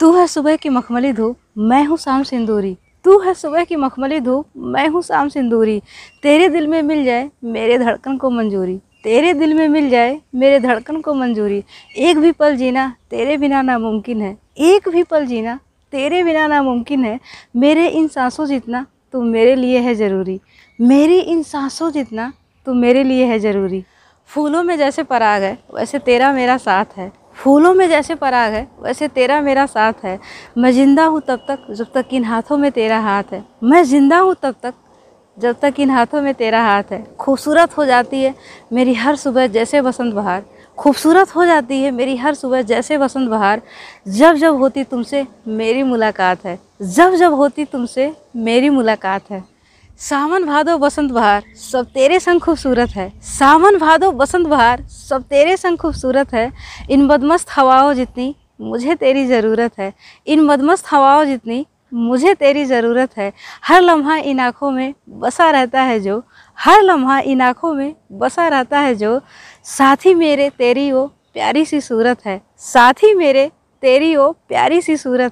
तू है सुबह की मखमली धूप, मैं हूँ शाम सिंदूरी। तू है सुबह की मखमली धूप, मैं हूँ शाम सिंदूरी। तेरे दिल में मिल जाए मेरे धड़कन को मंजूरी। तेरे दिल में मिल जाए मेरे धड़कन को मंजूरी। एक भी पल जीना तेरे बिना नामुमकिन है। एक भी पल जीना तेरे बिना नामुमकिन है। मेरे इन सांसों जितना तू मेरे लिए है ज़रूरी। मेरी इन सांसों जितना तो मेरे लिए है ज़रूरी। फूलों में जैसे पराग है, वैसे तेरा मेरा साथ है। फूलों में जैसे पराग है, वैसे तेरा मेरा साथ है। मैं ज़िंदा हूँ तब तक, जब तक इन हाथों में तेरा हाथ है। मैं ज़िंदा हूँ तब तक, जब तक इन हाथों में तेरा हाथ है। खूबसूरत हो जाती है मेरी हर सुबह जैसे बसंत बहार। खूबसूरत हो जाती है मेरी हर सुबह जैसे बसंत बहार। जब जब होती तुमसे मेरी मुलाकात है। जब जब होती तुमसे मेरी मुलाकात है। सावन भादो बसंत बहार, सब तेरे संग खूबसूरत है। सावन भादो बसंत बहार, सब तेरे संग खूबसूरत है। इन बदमस्त हवाओं जितनी मुझे तेरी ज़रूरत है। इन बदमस्त हवाओं जितनी मुझे तेरी ज़रूरत है। हर लम्हा इन आँखों में बसा रहता है जो, हर लम्हा इन आँखों में बसा रहता है जो, साथ मेरे तेरी वो प्यारी सी सूरत है। साथ मेरे तेरी वो प्यारी सी सूरत